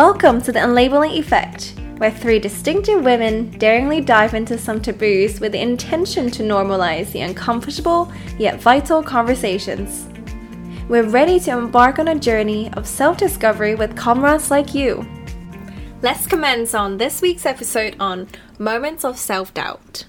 Welcome to the Unlabeling Effect, where three distinctive women daringly dive into some taboos with the intention to normalize the uncomfortable yet vital conversations. We're ready to embark on a journey of self discovery with comrades like you. Let's commence on this week's episode on moments of self doubt.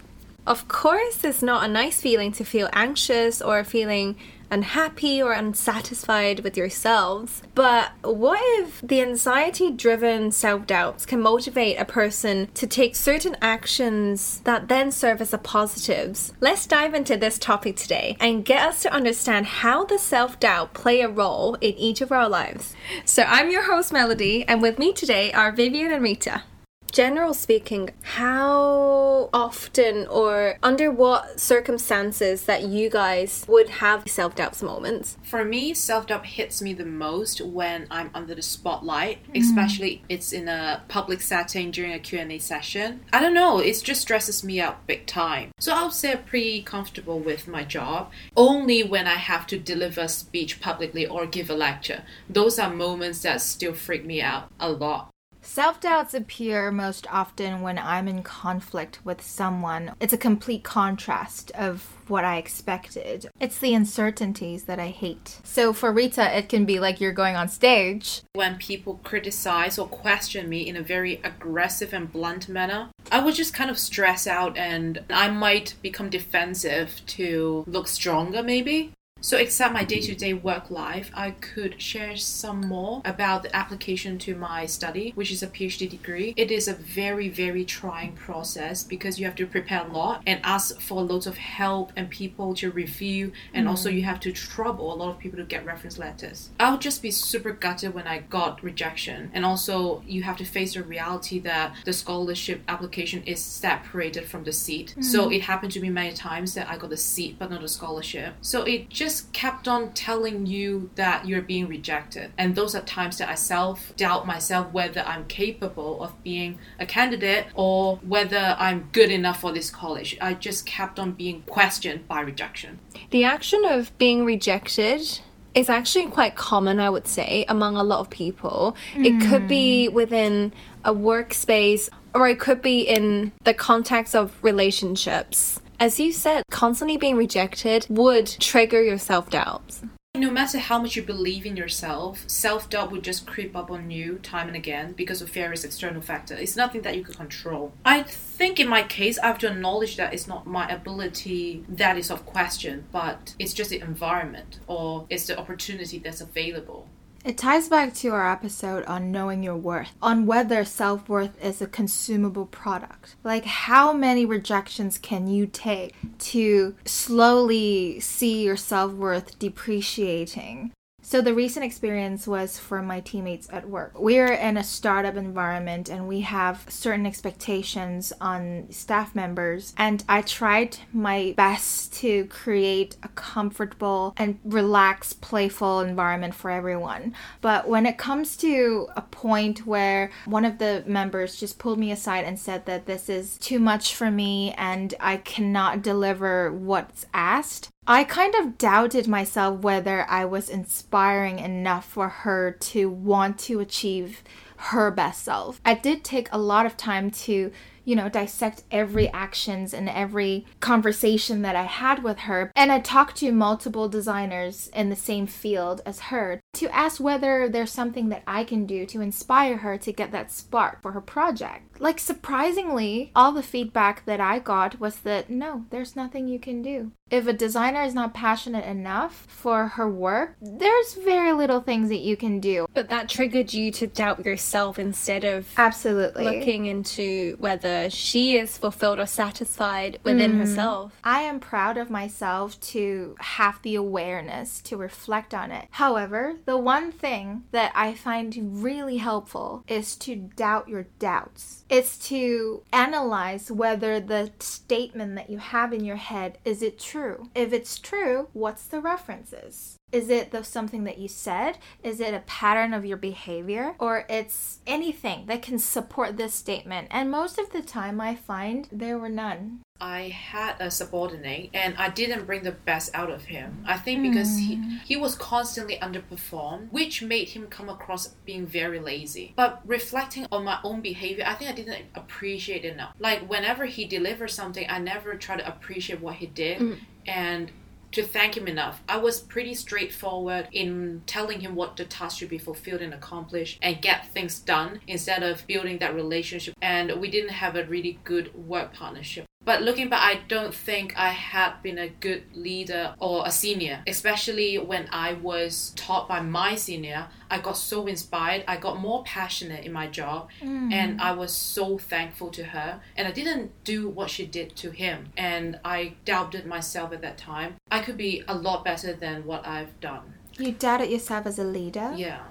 Of course, it's not a nice feeling to feel anxious or feeling unhappy or unsatisfied with yourselves. But what if the anxiety driven self doubts can motivate a person to take certain actions that then serve as a positives? Let's dive into this topic today and get us to understand how the self doubt play a role in each of our lives. So I'm your host Melody, and with me today are Vivian and Rita general speaking, how often or under what circumstances that you guys would have self doubt moments? For me, self doubt hits me the most when I'm under the spotlight, mm. especially it's in a public setting during a Q&A session. I don't know, it just stresses me out big time. So I would say I'm pretty comfortable with my job. Only when I have to deliver a speech publicly or give a lecture. Those are moments that still freak me out a lot. Self doubts appear most often when I'm in conflict with someone. It's a complete contrast of what I expected. It's the uncertainties that I hate. So for Rita, it can be like you're going on stage. When people criticize or question me in a very aggressive and blunt manner, I would just kind of stress out and I might become defensive to look stronger, maybe. So, except my day to day work life, I could share some more about the application to my study, which is a PhD degree. It is a very, very trying process because you have to prepare a lot and ask for loads of help and people to review, and mm. also you have to trouble a lot of people to get reference letters. I would just be super gutted when I got rejection, and also you have to face the reality that the scholarship application is separated from the seat. Mm. So, it happened to me many times that I got the seat but not the scholarship. So, it just just kept on telling you that you're being rejected. And those are times that I self doubt myself whether I'm capable of being a candidate or whether I'm good enough for this college. I just kept on being questioned by rejection. The action of being rejected is actually quite common, I would say, among a lot of people. Mm. It could be hmm. within a workspace or it could be in the context of relationships as you said, constantly being rejected would trigger your self doubts. No matter how much you believe in yourself, self doubt would just creep up on you time and again because of various external factors. It's nothing that you can control. I think in my case, I have to acknowledge that it's not my ability that is of question, but it's just the environment or it's the opportunity that's available. It ties back to our episode on knowing your worth, on whether self worth is a consumable product. Like, how many rejections can you take to slowly see your self worth depreciating? So the recent experience was for my teammates at work. We're in a startup environment and we have certain expectations on staff members and I tried my best to create a comfortable and relaxed, playful environment for everyone. But when it comes to a point where one of the members just pulled me aside and said that this is too much for me and I cannot deliver what's asked, I kind of doubted myself whether I was inspiring enough for her to want to achieve her best self. I did take a lot of time to you know, dissect every actions and every conversation that I had with her. And I talked to multiple designers in the same field as her to ask whether there's something that I can do to inspire her to get that spark for her project. Like, surprisingly, all the feedback that I got was that no, there's nothing you can do. If a designer is not passionate enough for her work, there's very little things that you can do. But that triggered you to doubt yourself instead of absolutely looking into whether she is fulfilled or satisfied within mm. herself. I am proud of myself to have the awareness to reflect on it. However, the one thing that I find really helpful is to doubt your doubts. It's to analyze whether the statement that you have in your head is it true? If it's true, what's the references? Is it the something that you said? Is it a pattern of your behavior? Or it's anything that can support this statement? And most of the time I find there were none. I had a subordinate and I didn't bring the best out of him. I think because he, mm. he was constantly underperformed, which made him come across being very lazy. But reflecting on my own behavior, I think I didn't appreciate it enough. Like whenever he delivered something, I never try to appreciate what he did. Mm. And to thank him enough. I was pretty straightforward in telling him what the task should be fulfilled and accomplished and get things done instead of building that relationship. And we didn't have a really good work partnership. But looking back, I don't think I had been a good leader or a senior, especially when I was taught by my senior. I got so inspired, I got more passionate in my job, mm. and I was so thankful to her. And I didn't do what she did to him, and I doubted myself at that time. I could be a lot better than what I've done. You doubted yourself as a leader? Yeah.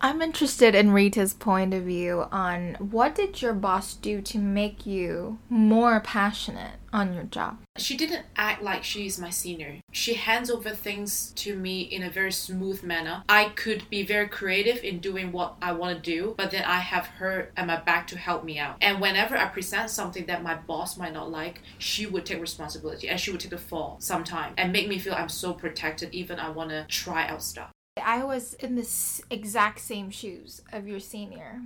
I'm interested in Rita's point of view on what did your boss do to make you more passionate on your job? She didn't act like she's my senior. She hands over things to me in a very smooth manner. I could be very creative in doing what I want to do, but then I have her at my back to help me out. And whenever I present something that my boss might not like, she would take responsibility and she would take the fall sometime and make me feel I'm so protected even I want to try out stuff. I was in the exact same shoes of your senior.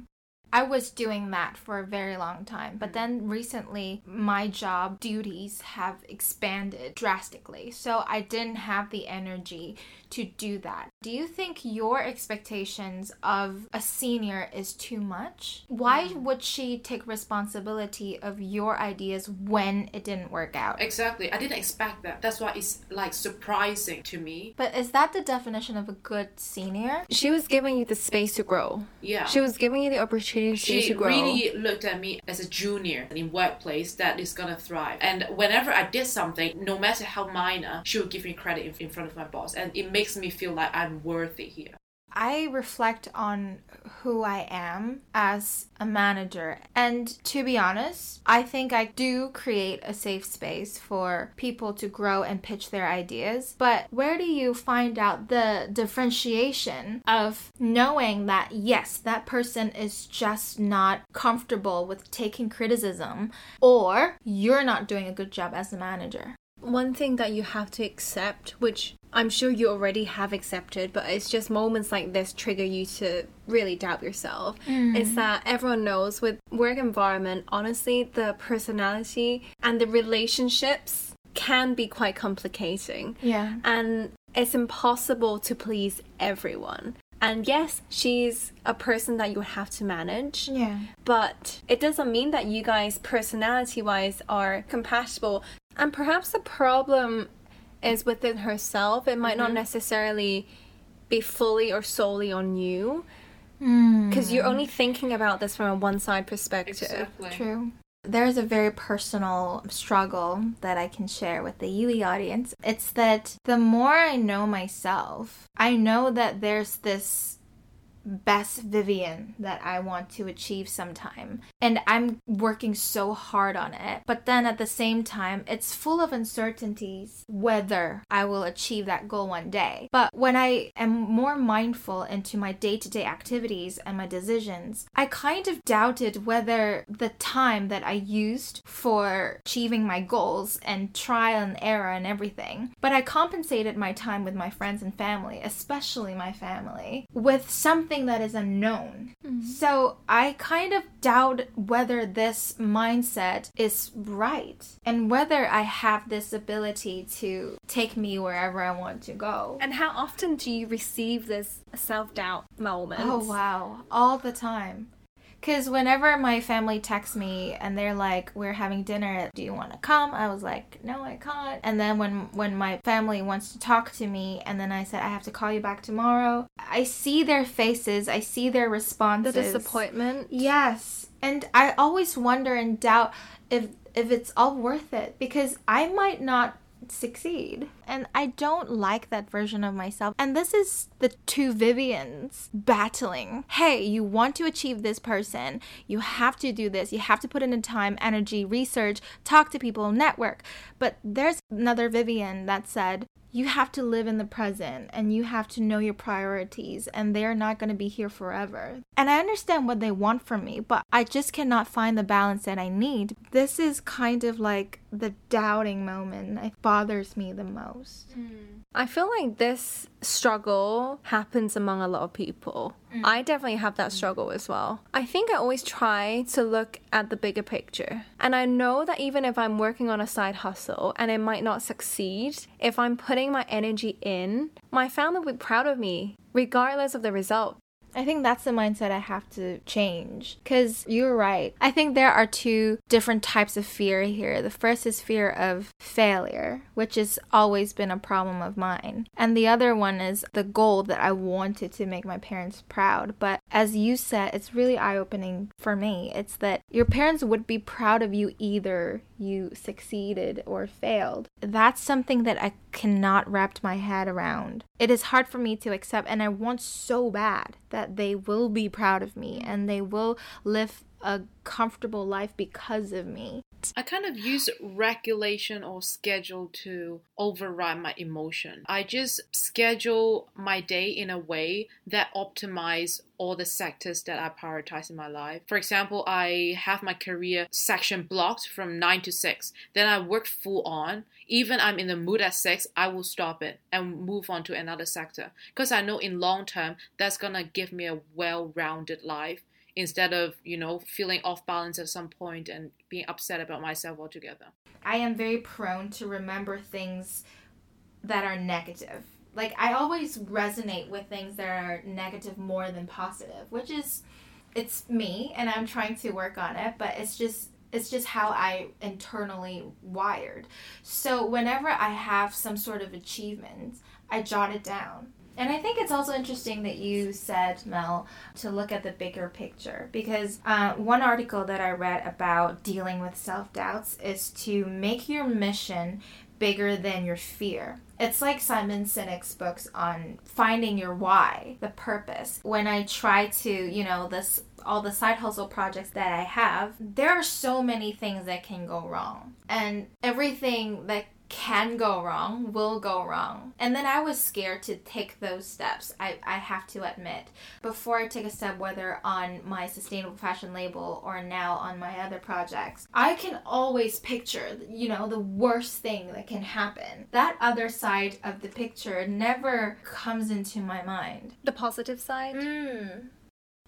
I was doing that for a very long time, but mm. then recently my job duties have expanded drastically. So I didn't have the energy to do that. Do you think your expectations of a senior is too much? Why mm. would she take responsibility of your ideas when it didn't work out? Exactly. I didn't expect that. That's why it's like surprising to me. But is that the definition of a good senior? She was giving you the space to grow. Yeah. She was giving you the opportunity she to grow. She really looked at me as a junior in workplace that is gonna thrive. And whenever I did something, no matter how minor, she would give me credit in, in front of my boss, and it makes me feel like I'm worthy here. I reflect on who I am as a manager. And to be honest, I think I do create a safe space for people to grow and pitch their ideas. But where do you find out the differentiation of knowing that, yes, that person is just not comfortable with taking criticism, or you're not doing a good job as a manager? One thing that you have to accept, which I'm sure you already have accepted, but it's just moments like this trigger you to really doubt yourself. Mm. Is that everyone knows with work environment, honestly, the personality and the relationships can be quite complicating. Yeah. And it's impossible to please everyone. And yes, she's a person that you have to manage. Yeah. but it doesn't mean that you guys personality wise are compatible and perhaps the problem is within herself. It might not mm-hmm. necessarily be fully or solely on you. Hmm. Because you're only thinking about this from a one side perspective True. There's a very personal struggle that I can share with the Yuli audience. It's that the more I know myself, I know that there's this best Vivian that I want to achieve sometime. And I'm working so hard on it. But then at the same time, it's full of uncertainties whether I will achieve that goal one day. But when I am more mindful into my day to day activities and my decisions, I kind of doubted whether the time that I used for achieving my goals and trial and error and everything, but I compensated my time with my friends and family, especially my family, with something that is unknown. Hmm. So I kind of doubt whether this mindset is right and whether I have this ability to take me wherever I want to go. and how often do you receive this self-doubt moment Oh wow, all the time. Cause whenever my family texts me and they're like, "We're having dinner. Do you want to come?" I was like, "No, I can't." And then when when my family wants to talk to me, and then I said, "I have to call you back tomorrow," I see their faces. I see their responses. the disappointment Yes, and I always wonder and doubt if if it's all worth it because I might not succeed. And I don't like that version of myself. And this is the two Vivians battling. Hey, you want to achieve this person. You have to do this. You have to put in the time, energy, research, talk to people, network. But there's another Vivian that said, you have to live in the present and you have to know your priorities and they're not going to be here forever. And I understand what they want from me, but I just cannot find the balance that I need. This is kind of like the doubting moment that bothers me the most. Mm. I feel like this struggle happens among a lot of people. Mm. I definitely have that struggle as well. I think I always try to look at the bigger picture. And I know that even if I'm working on a side hustle and it might not succeed, if I'm putting my energy in, my family will be proud of me regardless of the result. I think that's the mindset I have to change. Because you're right. I think there are two different types of fear here. The first is fear of failure, which has always been a problem of mine. And the other one is the goal that I wanted to make my parents proud. But as you said, it's really eye opening for me. It's that your parents would be proud of you either you succeeded or failed. That's something that I cannot wrap my head around. It is hard for me to accept, and I want so bad that they will be proud of me and they will live a comfortable life because of me. I kind of use regulation or schedule to override my emotion. I just schedule my day in a way that optimize all the sectors that I prioritize in my life. For example, I have my career section blocked from 9 to 6. Then I work full on. Even I'm in the mood at 6, I will stop it and move on to another sector because I know in long term that's going to give me a well-rounded life instead of you know feeling off balance at some point and being upset about myself altogether i am very prone to remember things that are negative like i always resonate with things that are negative more than positive which is it's me and i'm trying to work on it but it's just it's just how I internally wired. So whenever I have some sort of achievement, I jot it down. And I think it's also interesting that you said, Mel, to look at the bigger picture because uh, one article that I read about dealing with self doubts is to make your mission bigger than your fear. It's like Simon Sinek's books on finding your why, the purpose. When I try to, you know, this all the side hustle projects that I have, there are so many things that can go wrong. And everything that can go wrong, will go wrong. And then I was scared to take those steps, I, I have to admit. Before I take a step, whether on my sustainable fashion label or now on my other projects, I can always picture, you know, the worst thing that can happen. That other side of the picture never comes into my mind. The positive side? Mm.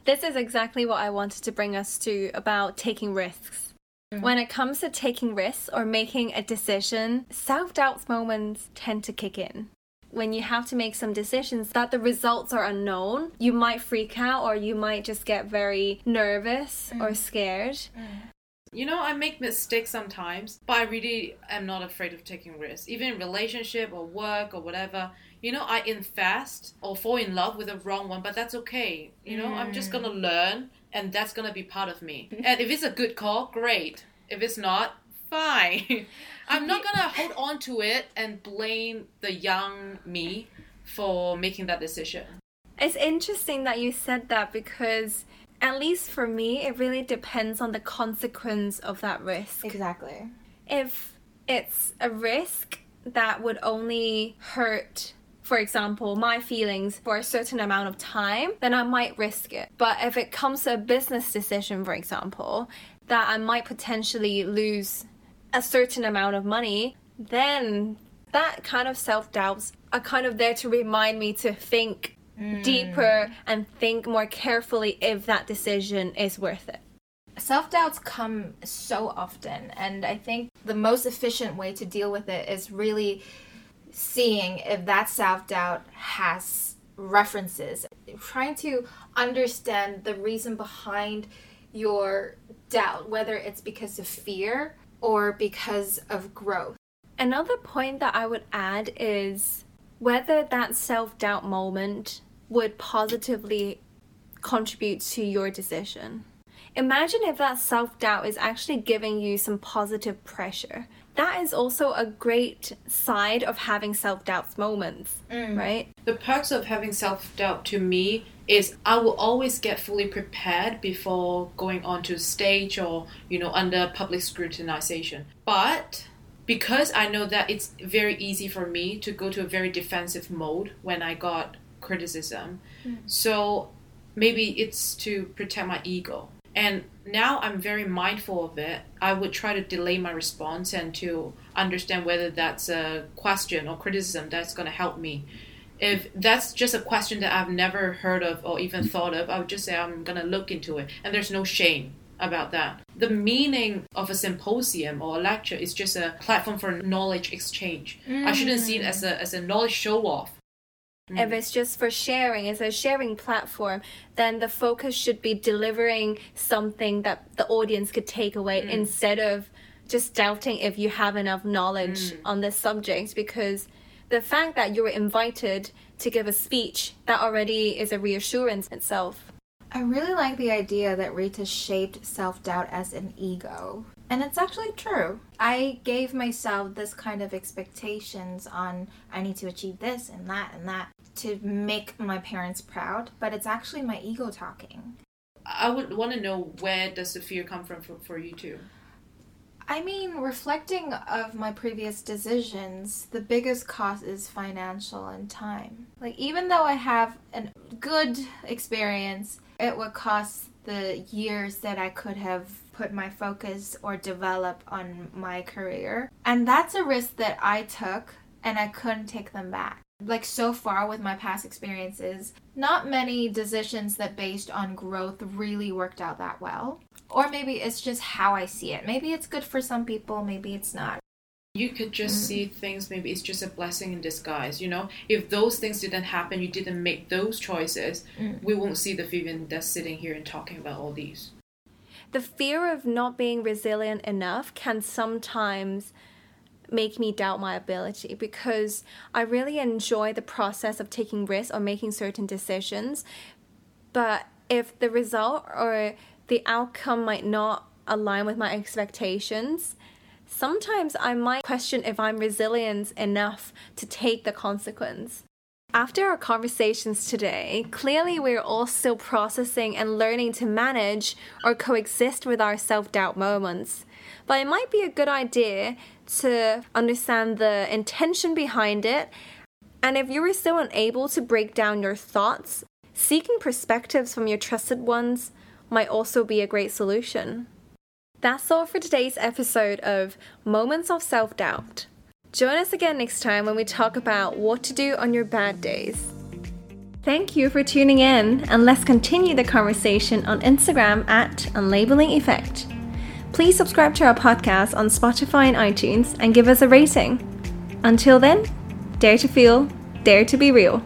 This is exactly what I wanted to bring us to about taking risks. When it comes to taking risks or making a decision, self doubt moments tend to kick in. When you have to make some decisions that the results are unknown, you might freak out or you might just get very nervous mm. or scared. Mm. You know, I make mistakes sometimes, but I really am not afraid of taking risks. Even in relationship or work or whatever, you know, I invest or fall in love with the wrong one, but that's okay. You know, mm. I'm just gonna mm. learn and that's gonna be part of me. and if it's a good call, great. If it's not, fine. I'm not gonna hold on to it and blame the young me for making that decision. It's interesting that you said that because at least for me, it really depends on the consequence of that risk. Exactly. If it's a risk that would only hurt for example, my feelings for a certain amount of time, then I might risk it. But if it comes to a business decision, for example, that I might potentially lose a certain amount of money, then that kind of self doubts are kind of there to remind me to think mm. deeper and think more carefully if that decision is worth it. Self doubts come so often, and I think the most efficient way to deal with it is really seeing if that self doubt has references, trying to understand the reason behind your doubt, whether it's because of fear or because of growth. Another point that I would add is whether that self doubt moment would positively contribute to your decision. Imagine if that self doubt is actually giving you some positive pressure that is also a great side of having self doubt moments, mm. right? The perks of having self doubt to me is I will always get fully prepared before going onto stage or you know under public scrutinization. But because I know that it's very easy for me to go to a very defensive mode when I got criticism. Mm. So maybe it's to protect my ego. And now I'm very mindful of it. I would try to delay my response and to understand whether that's a question or criticism that's going to help me. If that's just a question that I've never heard of or even thought of, I would just say I'm going to look into it. And there's no shame about that. The meaning of a symposium or a lecture is just a platform for knowledge exchange. Mm. I shouldn't see it as a, as a knowledge show off. Mm. If it's just for sharing, it's a sharing platform, then the focus should be delivering something that the audience could take away mm. instead of just doubting if you have enough knowledge mm. on this subject because the fact that you were invited to give a speech that already is a reassurance itself. I really like the idea that Rita shaped self doubt as an ego. And it's actually true. I gave myself this kind of expectations on I need to achieve this and that and that to make my parents proud, but it's actually my ego talking. I would want to know where does the fear come from for, for you too? I mean, reflecting of my previous decisions, the biggest cost is financial and time. Like even though I have a good experience it would cost the years that I could have put my focus or develop on my career. And that's a risk that I took and I couldn't take them back. Like so far with my past experiences, not many decisions that based on growth really worked out that well. Or maybe it's just how I see it. Maybe it's good for some people, maybe it's not you could just mm. see things maybe it's just a blessing in disguise you know if those things didn't happen you didn't make those choices mm. we won't see the Vivian that's sitting here and talking about all these the fear of not being resilient enough can sometimes make me doubt my ability because I really enjoy the process of taking risks or making certain decisions but if the result or the outcome might not align with my expectations sometimes I might question if I'm resilient enough to take the consequence. After our conversations today, clearly we're all still processing and learning to manage or coexist with our self doubt moments. But it might be a good idea to understand the intention behind it. And if you are still unable to break down your thoughts, seeking perspectives from your trusted ones might also be a great solution. That's all for today's episode of Moments of Self Doubt. Join us again next time when we talk about what to do on your bad days. Thank you for tuning in, and let's continue the conversation on Instagram at Unlabeling Effect. Please subscribe to our podcast on Spotify and iTunes and give us a rating. Until then, dare to feel, dare to be real.